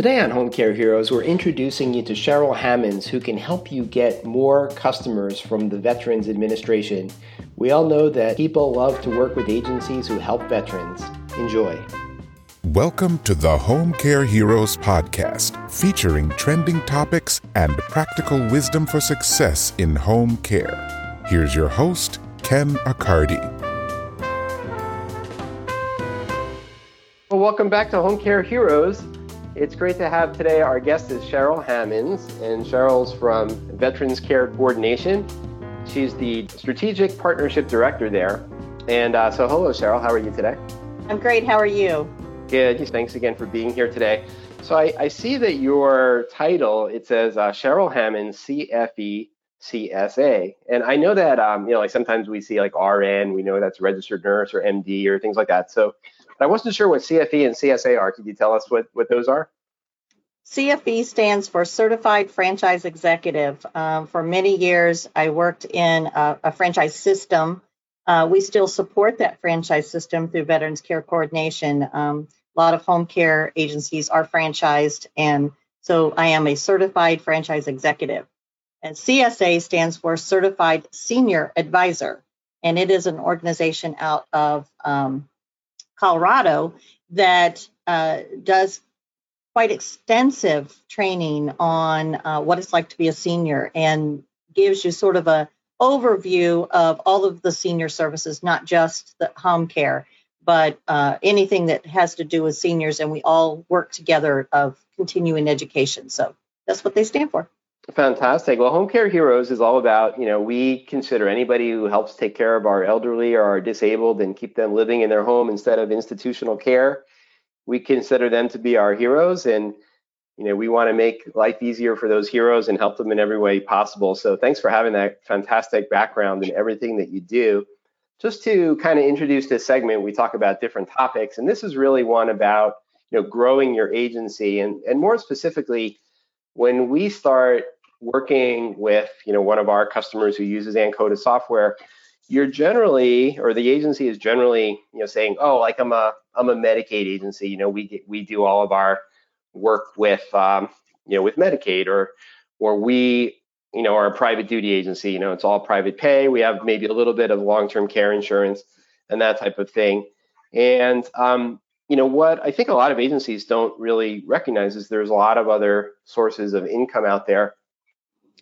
Today on Home Care Heroes, we're introducing you to Cheryl Hammons, who can help you get more customers from the Veterans Administration. We all know that people love to work with agencies who help veterans. Enjoy. Welcome to the Home Care Heroes podcast, featuring trending topics and practical wisdom for success in home care. Here's your host, Ken Accardi. Well, welcome back to Home Care Heroes. It's great to have today. Our guest is Cheryl Hammons, and Cheryl's from Veterans Care Coordination. She's the Strategic Partnership Director there. And uh, so, hello, Cheryl. How are you today? I'm great. How are you? Good. Thanks again for being here today. So, I, I see that your title it says uh, Cheryl Hammons, CFE CSA, and I know that um, you know, like sometimes we see like RN, we know that's registered nurse or MD or things like that. So I wasn't sure what CFE and CSA are. Could you tell us what, what those are? CFE stands for Certified Franchise Executive. Um, for many years, I worked in a, a franchise system. Uh, we still support that franchise system through Veterans Care Coordination. Um, a lot of home care agencies are franchised, and so I am a certified franchise executive. And CSA stands for Certified Senior Advisor, and it is an organization out of um, Colorado that uh, does quite extensive training on uh, what it's like to be a senior and gives you sort of a overview of all of the senior services, not just the home care, but uh, anything that has to do with seniors. And we all work together of continuing education. So that's what they stand for. Fantastic. Well, Home Care Heroes is all about, you know, we consider anybody who helps take care of our elderly or our disabled and keep them living in their home instead of institutional care. We consider them to be our heroes and you know, we want to make life easier for those heroes and help them in every way possible. So thanks for having that fantastic background and everything that you do. Just to kind of introduce this segment, we talk about different topics, and this is really one about you know growing your agency and and more specifically when we start working with you know one of our customers who uses Ankota software, you're generally or the agency is generally you know saying, oh, like I'm a I'm a Medicaid agency. You know, we get, we do all of our work with um, you know with Medicaid or or we you know are a private duty agency. You know, it's all private pay. We have maybe a little bit of long-term care insurance and that type of thing. And um, you know what I think a lot of agencies don't really recognize is there's a lot of other sources of income out there,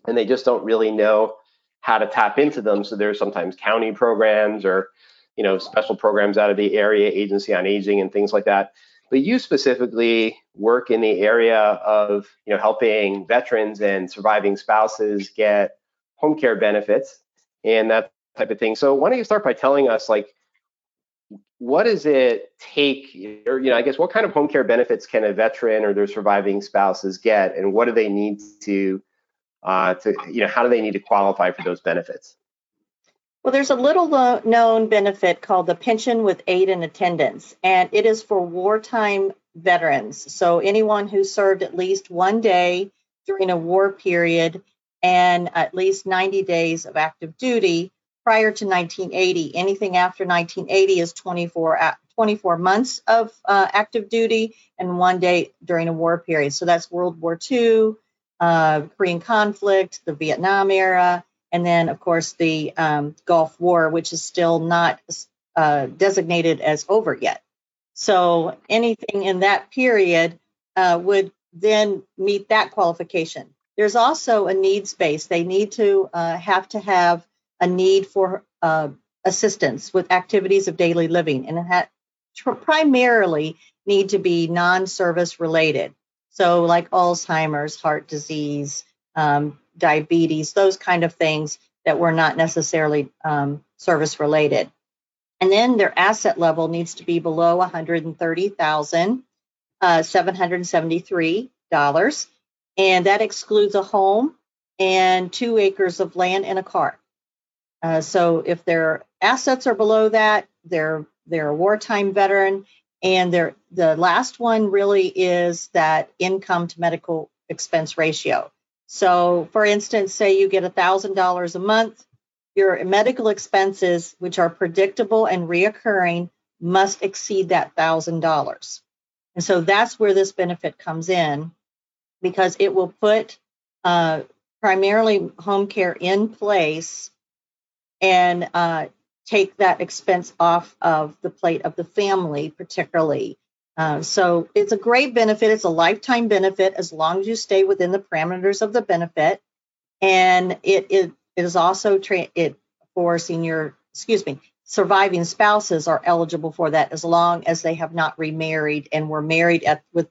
and they just don't really know how to tap into them. So there's sometimes county programs or you know special programs out of the area agency on aging and things like that. But you specifically work in the area of you know helping veterans and surviving spouses get home care benefits and that type of thing. So why don't you start by telling us like what does it take or you know i guess what kind of home care benefits can a veteran or their surviving spouses get and what do they need to uh, to you know how do they need to qualify for those benefits well there's a little known benefit called the pension with aid and attendance and it is for wartime veterans so anyone who served at least one day during a war period and at least 90 days of active duty prior to 1980. Anything after 1980 is 24, 24 months of uh, active duty and one day during a war period. So that's World War II, uh, Korean conflict, the Vietnam era, and then, of course, the um, Gulf War, which is still not uh, designated as over yet. So anything in that period uh, would then meet that qualification. There's also a needs base. They need to uh, have to have a need for uh, assistance with activities of daily living, and it tr- primarily need to be non-service related. So, like Alzheimer's, heart disease, um, diabetes, those kind of things that were not necessarily um, service related. And then their asset level needs to be below 130,000, uh, $773, and that excludes a home and two acres of land and a car. Uh, so if their assets are below that, they're they're a wartime veteran, and they the last one really is that income to medical expense ratio. So, for instance, say you get thousand dollars a month, your medical expenses, which are predictable and reoccurring, must exceed that thousand dollars. And so that's where this benefit comes in because it will put uh, primarily home care in place and uh, take that expense off of the plate of the family, particularly. Uh, so it's a great benefit. It's a lifetime benefit as long as you stay within the parameters of the benefit. And it, it, it is also tra- it for senior, excuse me, surviving spouses are eligible for that as long as they have not remarried and were married at with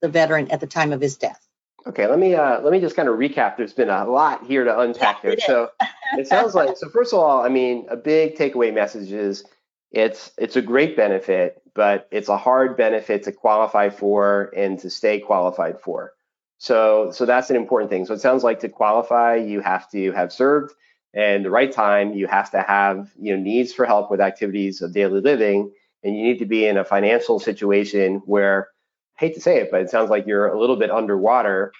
the veteran at the time of his death. Okay, let me uh, let me just kind of recap. There's been a lot here to unpack yeah, there. So it sounds like so. First of all, I mean, a big takeaway message is it's it's a great benefit, but it's a hard benefit to qualify for and to stay qualified for. So so that's an important thing. So it sounds like to qualify, you have to have served, and the right time, you have to have you know needs for help with activities of daily living, and you need to be in a financial situation where hate to say it, but it sounds like you're a little bit underwater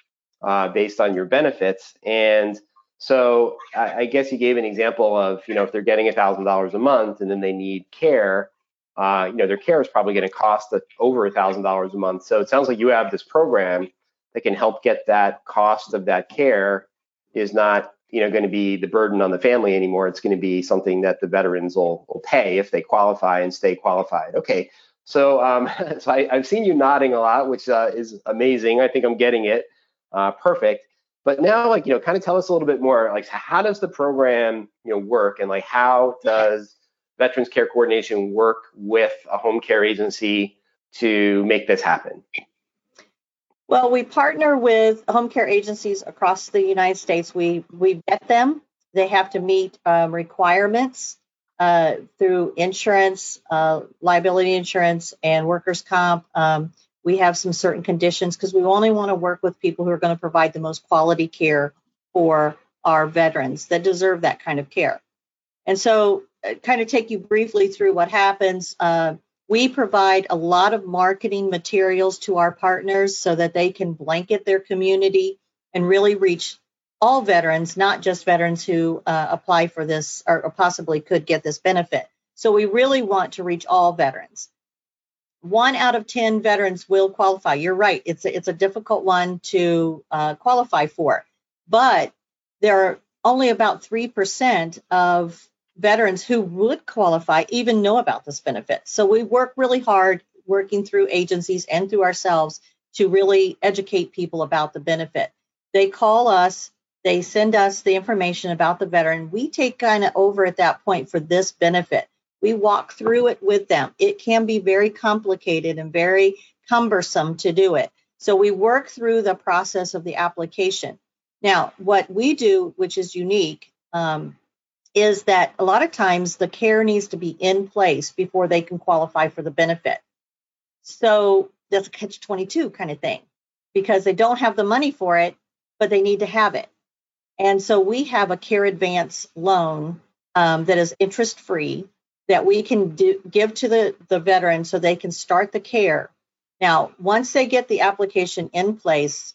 uh, based on your benefits. And so I, I, guess you gave an example of, you know, if they're getting $1,000 a month and then they need care, uh, you know, their care is probably going to cost over $1,000 a month. So it sounds like you have this program that can help get that cost of that care is not, you know, going to be the burden on the family anymore. It's going to be something that the veterans will, will pay if they qualify and stay qualified. Okay, so, um, so I, have seen you nodding a lot, which uh, is amazing. I think I'm getting it uh, perfect. But now, like you know, kind of tell us a little bit more. Like, how does the program you know work, and like how does Veterans Care Coordination work with a home care agency to make this happen? Well, we partner with home care agencies across the United States. We we vet them. They have to meet um, requirements uh, through insurance, uh, liability insurance, and workers' comp. Um, we have some certain conditions because we only want to work with people who are going to provide the most quality care for our veterans that deserve that kind of care. And so, uh, kind of take you briefly through what happens. Uh, we provide a lot of marketing materials to our partners so that they can blanket their community and really reach all veterans, not just veterans who uh, apply for this or, or possibly could get this benefit. So we really want to reach all veterans. One out of 10 veterans will qualify. You're right. It's a, it's a difficult one to uh, qualify for, but there are only about 3% of veterans who would qualify even know about this benefit. So we work really hard working through agencies and through ourselves to really educate people about the benefit. They call us they send us the information about the veteran. We take kind of over at that point for this benefit. We walk through it with them. It can be very complicated and very cumbersome to do it. So we work through the process of the application. Now, what we do, which is unique, um, is that a lot of times the care needs to be in place before they can qualify for the benefit. So that's a catch 22 kind of thing because they don't have the money for it, but they need to have it. And so we have a care advance loan um, that is interest free that we can do, give to the, the veteran so they can start the care. Now, once they get the application in place,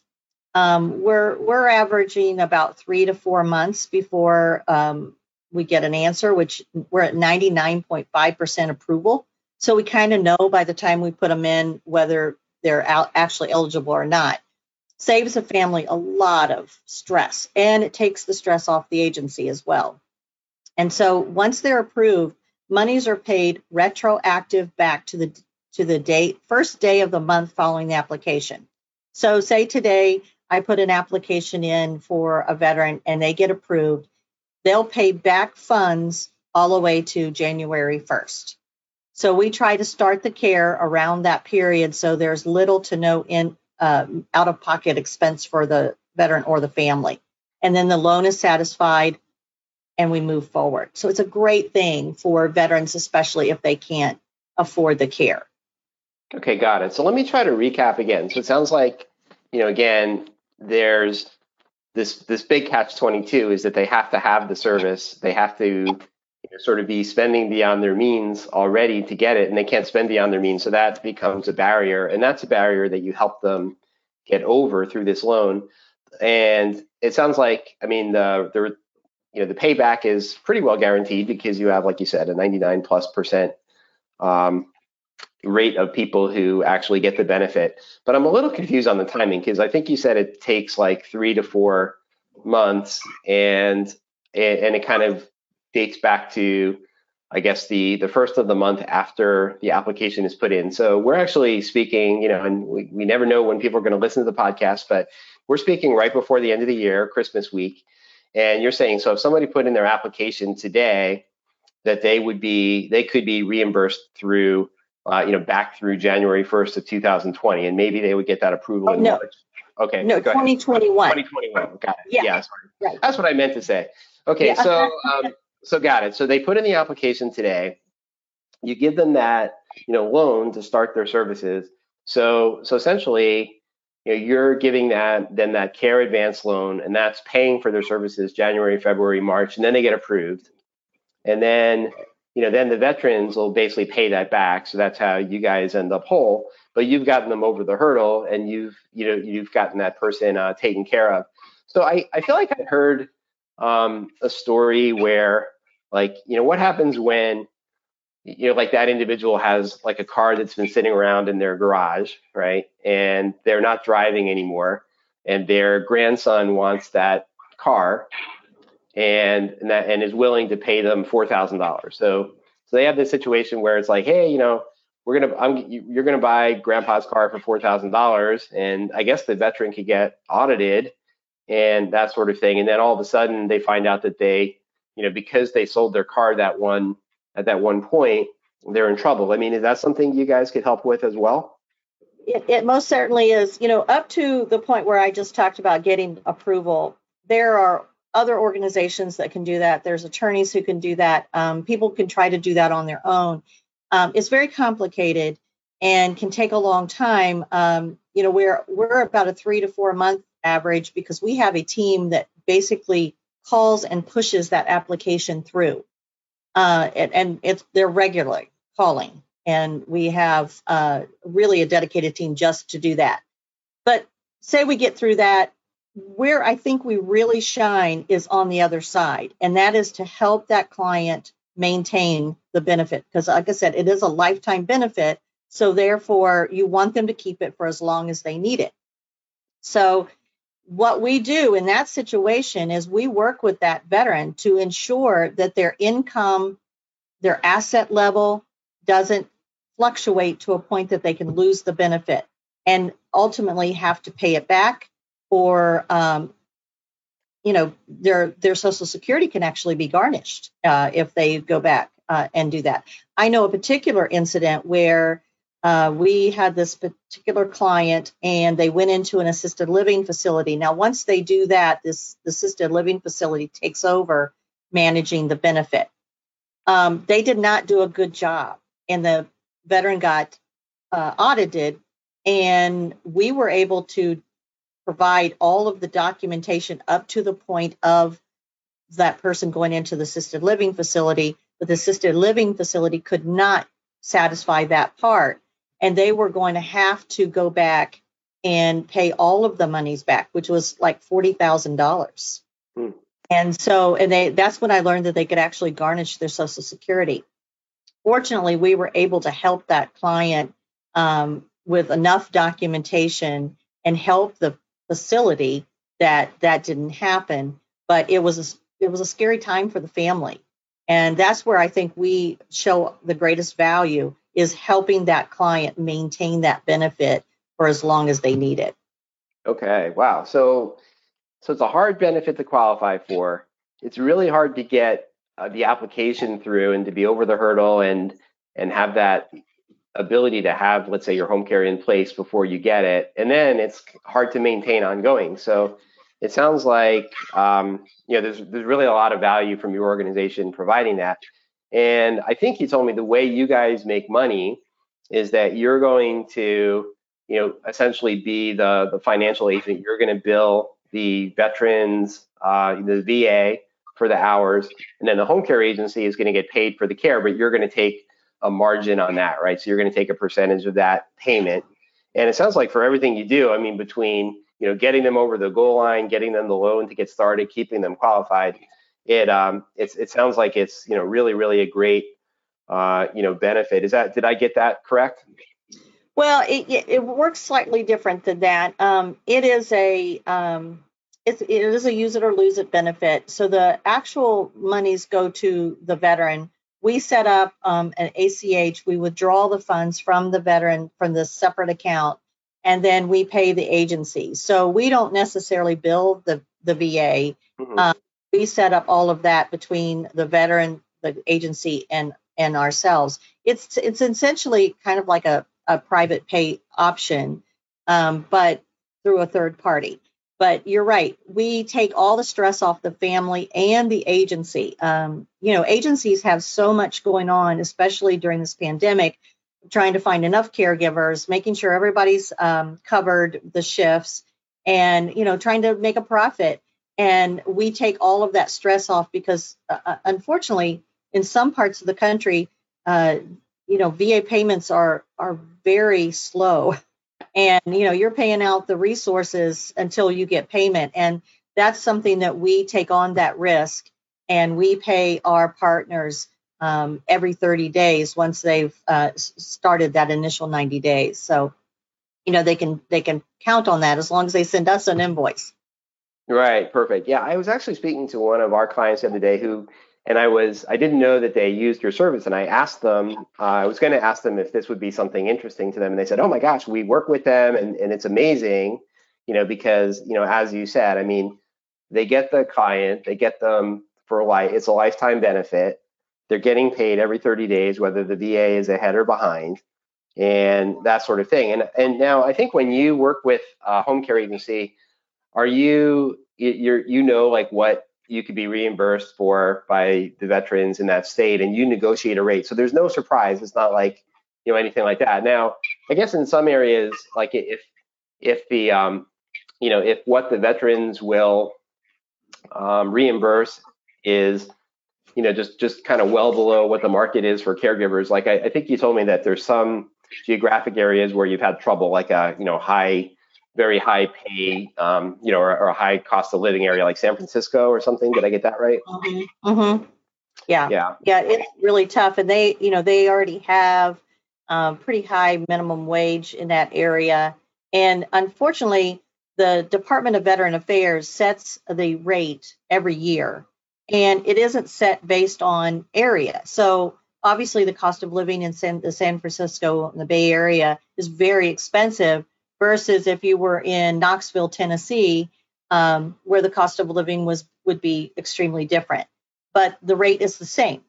um, we're we're averaging about three to four months before um, we get an answer, which we're at 99.5% approval. So we kind of know by the time we put them in whether they're out, actually eligible or not saves a family a lot of stress and it takes the stress off the agency as well. And so once they're approved, monies are paid retroactive back to the to the date first day of the month following the application. So say today I put an application in for a veteran and they get approved, they'll pay back funds all the way to January 1st. So we try to start the care around that period so there's little to no in, um, out of pocket expense for the veteran or the family. And then the loan is satisfied and we move forward. So it's a great thing for veterans, especially if they can't afford the care. Okay, got it. So let me try to recap again. So it sounds like, you know, again, there's this this big catch 22 is that they have to have the service. They have to you know, sort of be spending beyond their means already to get it, and they can't spend beyond their means. So that becomes a barrier, and that's a barrier that you help them get over through this loan. And it sounds like, I mean, the the you know the payback is pretty well guaranteed because you have, like you said, a 99 plus percent um, rate of people who actually get the benefit. But I'm a little confused on the timing because I think you said it takes like three to four months, and and it kind of dates back to I guess the the first of the month after the application is put in. So we're actually speaking, you know, and we, we never know when people are going to listen to the podcast, but we're speaking right before the end of the year, Christmas week. And you're saying so if somebody put in their application today, that they would be they could be reimbursed through uh, you know back through January 1st of 2020, and maybe they would get that approval oh, in no. March. Okay. No, 2021. 2021. Got it. Yeah. yeah sorry. Right. That's what I meant to say. Okay. Yeah. So um, so got it. So they put in the application today. You give them that you know loan to start their services. So so essentially, you know, you're giving that then that care advance loan, and that's paying for their services January, February, March, and then they get approved. And then you know then the veterans will basically pay that back. So that's how you guys end up whole. But you've gotten them over the hurdle, and you've you know you've gotten that person uh, taken care of. So I I feel like I heard um, a story where like you know what happens when you know like that individual has like a car that's been sitting around in their garage right? And they're not driving anymore. And their grandson wants that car and and that and is willing to pay them four thousand dollars. So so they have this situation where it's like hey you know we're gonna I'm, you're gonna buy grandpa's car for four thousand dollars and i guess the veteran could get audited and that sort of thing. And then all of a sudden they find out that they you know, because they sold their car that one at that one point, they're in trouble. I mean, is that something you guys could help with as well? It, it most certainly is. You know, up to the point where I just talked about getting approval, there are other organizations that can do that. There's attorneys who can do that. Um, people can try to do that on their own. Um, it's very complicated and can take a long time. Um, you know, we're we're about a three to four month average because we have a team that basically calls and pushes that application through. Uh, and, and, it's they're regularly calling, and we have uh, really a dedicated team just to do that. But say we get through that, where I think we really shine is on the other side, and that is to help that client maintain the benefit. Because, like I said, it is a lifetime benefit. So, therefore, you want them to keep it for as long as they need it. So, what we do in that situation is we work with that veteran to ensure that their income, their asset level doesn't fluctuate to a point that they can lose the benefit and ultimately have to pay it back or um, you know their their social security can actually be garnished uh, if they go back uh, and do that. I know a particular incident where uh, we had this particular client and they went into an assisted living facility. Now, once they do that, this assisted living facility takes over managing the benefit. Um, they did not do a good job, and the veteran got uh, audited, and we were able to provide all of the documentation up to the point of that person going into the assisted living facility, but the assisted living facility could not satisfy that part and they were going to have to go back and pay all of the monies back, which was like forty thousand dollars. Hmm. And so, and they that's when I learned that they could actually garnish their Social Security. Fortunately, we were able to help that client um, with enough documentation and help the facility that that didn't happen. But it was a, it was a scary time for the family, and that's where I think we show the greatest value is helping that client maintain that benefit for as long as they need it. Okay. Wow. So so it's a hard benefit to qualify for. It's really hard to get uh, the application through and to be over the hurdle and and have that ability to have let's say your home care in place before you get it and then it's hard to maintain ongoing so it sounds like um, you know there's there's really a lot of value from your organization providing that and I think he told me the way you guys make money is that you're going to, you know, essentially be the the financial agent. You're going to bill the veterans, uh, the VA for the hours, and then the home care agency is going to get paid for the care, but you're going to take a margin on that, right? So you're going to take a percentage of that payment. And it sounds like for everything you do, I mean, between you know getting them over the goal line, getting them the loan to get started, keeping them qualified, it um it's it sounds like it's you know really really a great uh, you know, benefit. Is that did I get that correct? Well, it, it works slightly different than that. Um, it is a um, it's, it is a use it or lose it benefit. So the actual monies go to the veteran. We set up um, an ACH. We withdraw the funds from the veteran from the separate account, and then we pay the agency. So we don't necessarily bill the the VA. Mm-hmm. Um, we set up all of that between the veteran, the agency, and and ourselves. It's it's essentially kind of like a a private pay option, um, but through a third party. But you're right. We take all the stress off the family and the agency. Um, you know, agencies have so much going on, especially during this pandemic, trying to find enough caregivers, making sure everybody's um, covered the shifts, and you know, trying to make a profit. And we take all of that stress off because, uh, uh unfortunately, in some parts of the country, uh, you know, VA payments are are very slow. And you know, you're paying out the resources until you get payment. And that's something that we take on that risk and we pay our partners um, every 30 days once they've uh, started that initial 90 days. So, you know, they can they can count on that as long as they send us an invoice. Right, perfect. Yeah, I was actually speaking to one of our clients the other day who and I was I didn't know that they used your service, and I asked them. Uh, I was going to ask them if this would be something interesting to them, and they said, "Oh my gosh, we work with them, and and it's amazing." You know, because you know, as you said, I mean, they get the client, they get them for a life. It's a lifetime benefit. They're getting paid every 30 days, whether the VA is ahead or behind, and that sort of thing. And and now I think when you work with a home care agency, are you you're you know like what you could be reimbursed for by the veterans in that state and you negotiate a rate. So there's no surprise. It's not like, you know, anything like that. Now, I guess in some areas, like if, if the, um, you know, if what the veterans will um, reimburse is, you know, just, just kind of well below what the market is for caregivers. Like I, I think you told me that there's some geographic areas where you've had trouble, like a, you know, high very high pay, um, you know, or, or, a high cost of living area like San Francisco or something. Did I get that right? Mm-hmm. mm-hmm. Yeah. Yeah. Yeah. It's really tough. And they, you know, they already have um, pretty high minimum wage in that area. And unfortunately, the Department of Veteran Affairs sets the rate every year, and it isn't set based on area. So obviously, the cost of living in San, the San Francisco, and the Bay Area, is very expensive versus if you were in Knoxville, Tennessee, um, where the cost of living was would be extremely different, but the rate is the same.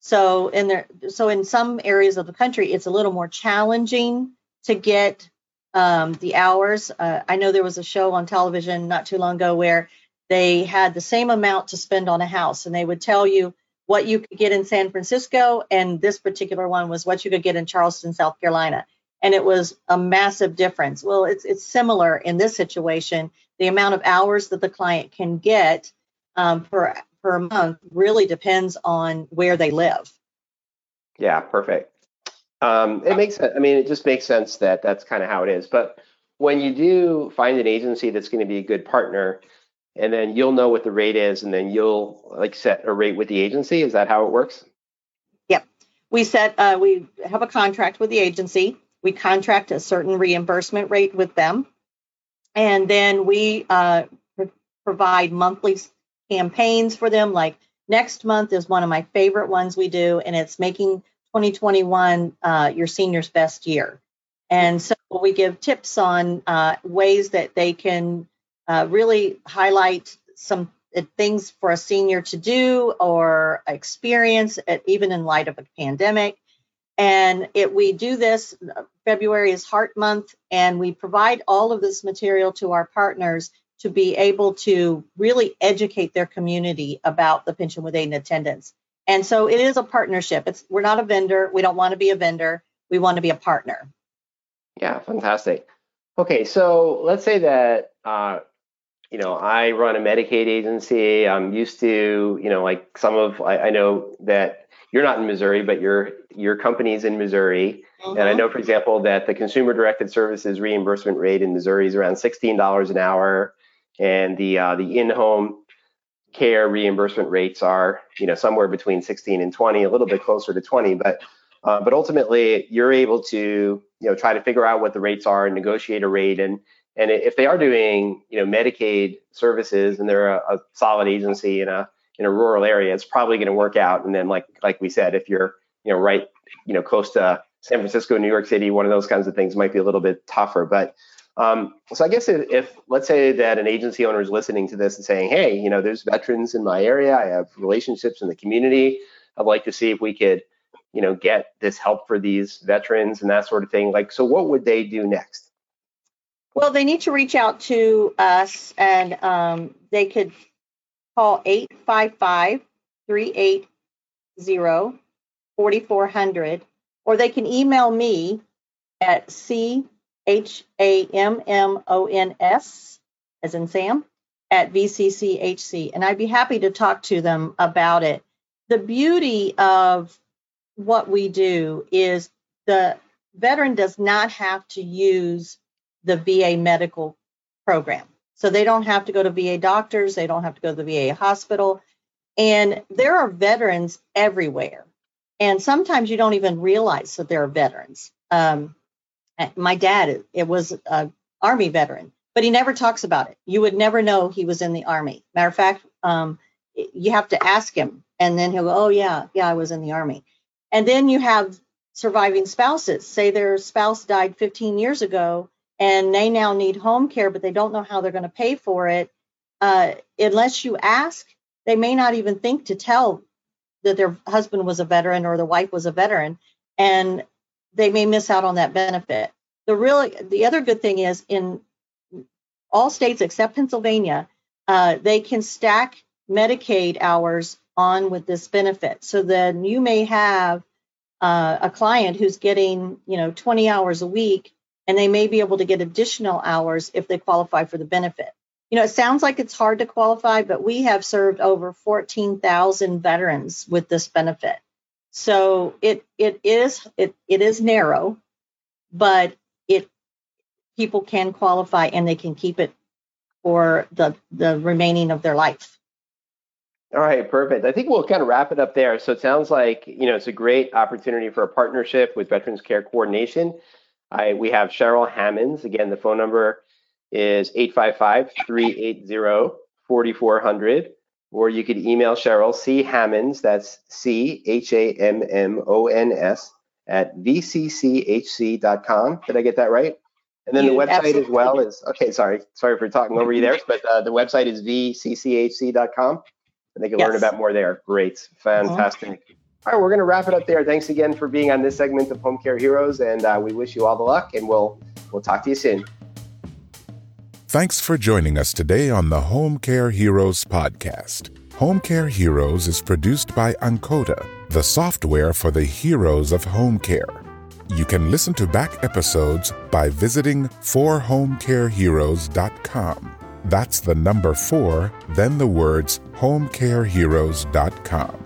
So in there, so in some areas of the country, it's a little more challenging to get um, the hours. Uh, I know there was a show on television not too long ago where they had the same amount to spend on a house, and they would tell you what you could get in San Francisco, and this particular one was what you could get in Charleston, South Carolina and it was a massive difference. Well, it's it's similar in this situation. The amount of hours that the client can get um, per per month really depends on where they live. Yeah, perfect. Um, it makes sense. I mean, it just makes sense that that's kind of how it is. But when you do find an agency that's going to be a good partner, and then you'll know what the rate is, and then you'll like set a rate with the agency. Is that how it works? Yep. We set. Uh, we have a contract with the agency we contract a certain reimbursement rate with them. And then we uh, provide monthly campaigns for them. Like next month is one of my favorite ones we do, and it's making 2021 uh, your senior's best year. And so we give tips on uh, ways that they can uh, really highlight some uh, things for a senior to do or experience, even in light of a pandemic. And it, we do this, February is Heart Month, and we provide all of this material to our partners to be able to really educate their community about the pension with aid and attendance. And so it is a partnership. It's we're not a vendor. We don't want to be a vendor. We want to be a partner. Yeah, fantastic. Okay, so let's say that uh, you know I run a Medicaid agency. I'm used to you know like some of I, I know that you're not in Missouri, but your your company's in Missouri. Mm-hmm. And I mm-hmm. know, for example, that the consumer directed services reimbursement rate in Missouri is around $16 an hour, and the uh, the in home care reimbursement rates are, you know, somewhere between 16 and 20, a little bit closer to 20, but uh, but ultimately you're able to, you know, try to figure out what the rates are and negotiate a rate. And and if they are doing, you know, Medicaid services and they're a, a solid agency in a in a rural area, it's probably going to work out. And then, like like we said, if you're, you know, right, you know, close to San Francisco, New York City, one of those kinds of things might be a little bit tougher. But um, so I guess if, if, let's say that an agency owner is listening to this and saying, hey, you know, there's veterans in my area, I have relationships in the community, I'd like to see if we could, you know, get this help for these veterans and that sort of thing. Like, so what would they do next? Well, they need to reach out to us and um, they could call 855 380 4400 or they can email me at c H A M M O N S, as in Sam, at VCCHC. And I'd be happy to talk to them about it. The beauty of what we do is the veteran does not have to use the VA medical program. So they don't have to go to VA doctors, they don't have to go to the VA hospital. And there are veterans everywhere. And sometimes you don't even realize that there are veterans. Um, my dad it was an army veteran but he never talks about it you would never know he was in the army matter of fact um, you have to ask him and then he'll go oh yeah yeah i was in the army and then you have surviving spouses say their spouse died 15 years ago and they now need home care but they don't know how they're going to pay for it uh, unless you ask they may not even think to tell that their husband was a veteran or the wife was a veteran and they may miss out on that benefit. The really the other good thing is in all states except Pennsylvania, uh, they can stack Medicaid hours on with this benefit. So then you may have uh, a client who's getting you know 20 hours a week, and they may be able to get additional hours if they qualify for the benefit. You know, it sounds like it's hard to qualify, but we have served over 14,000 veterans with this benefit. So it it is it it is narrow, but it people can qualify and they can keep it for the the remaining of their life. All right, perfect. I think we'll kind of wrap it up there. So it sounds like you know it's a great opportunity for a partnership with Veterans Care Coordination. I we have Cheryl Hammons. Again, the phone number is 855 380 4400 or you could email Cheryl C Hammons. That's C H A M M O N S at vcchc.com. Did I get that right? And then you, the website absolutely. as well is okay. Sorry, sorry for talking over you there, but uh, the website is vcchc.com, and they can yes. learn about more there. Great, fantastic. All right, we're going to wrap it up there. Thanks again for being on this segment of Home Care Heroes, and uh, we wish you all the luck. And we'll we'll talk to you soon. Thanks for joining us today on the Home Care Heroes podcast. Home Care Heroes is produced by Ankota, the software for the heroes of home care. You can listen to back episodes by visiting forhomecareheroes.com. That's the number four, then the words homecareheroes.com.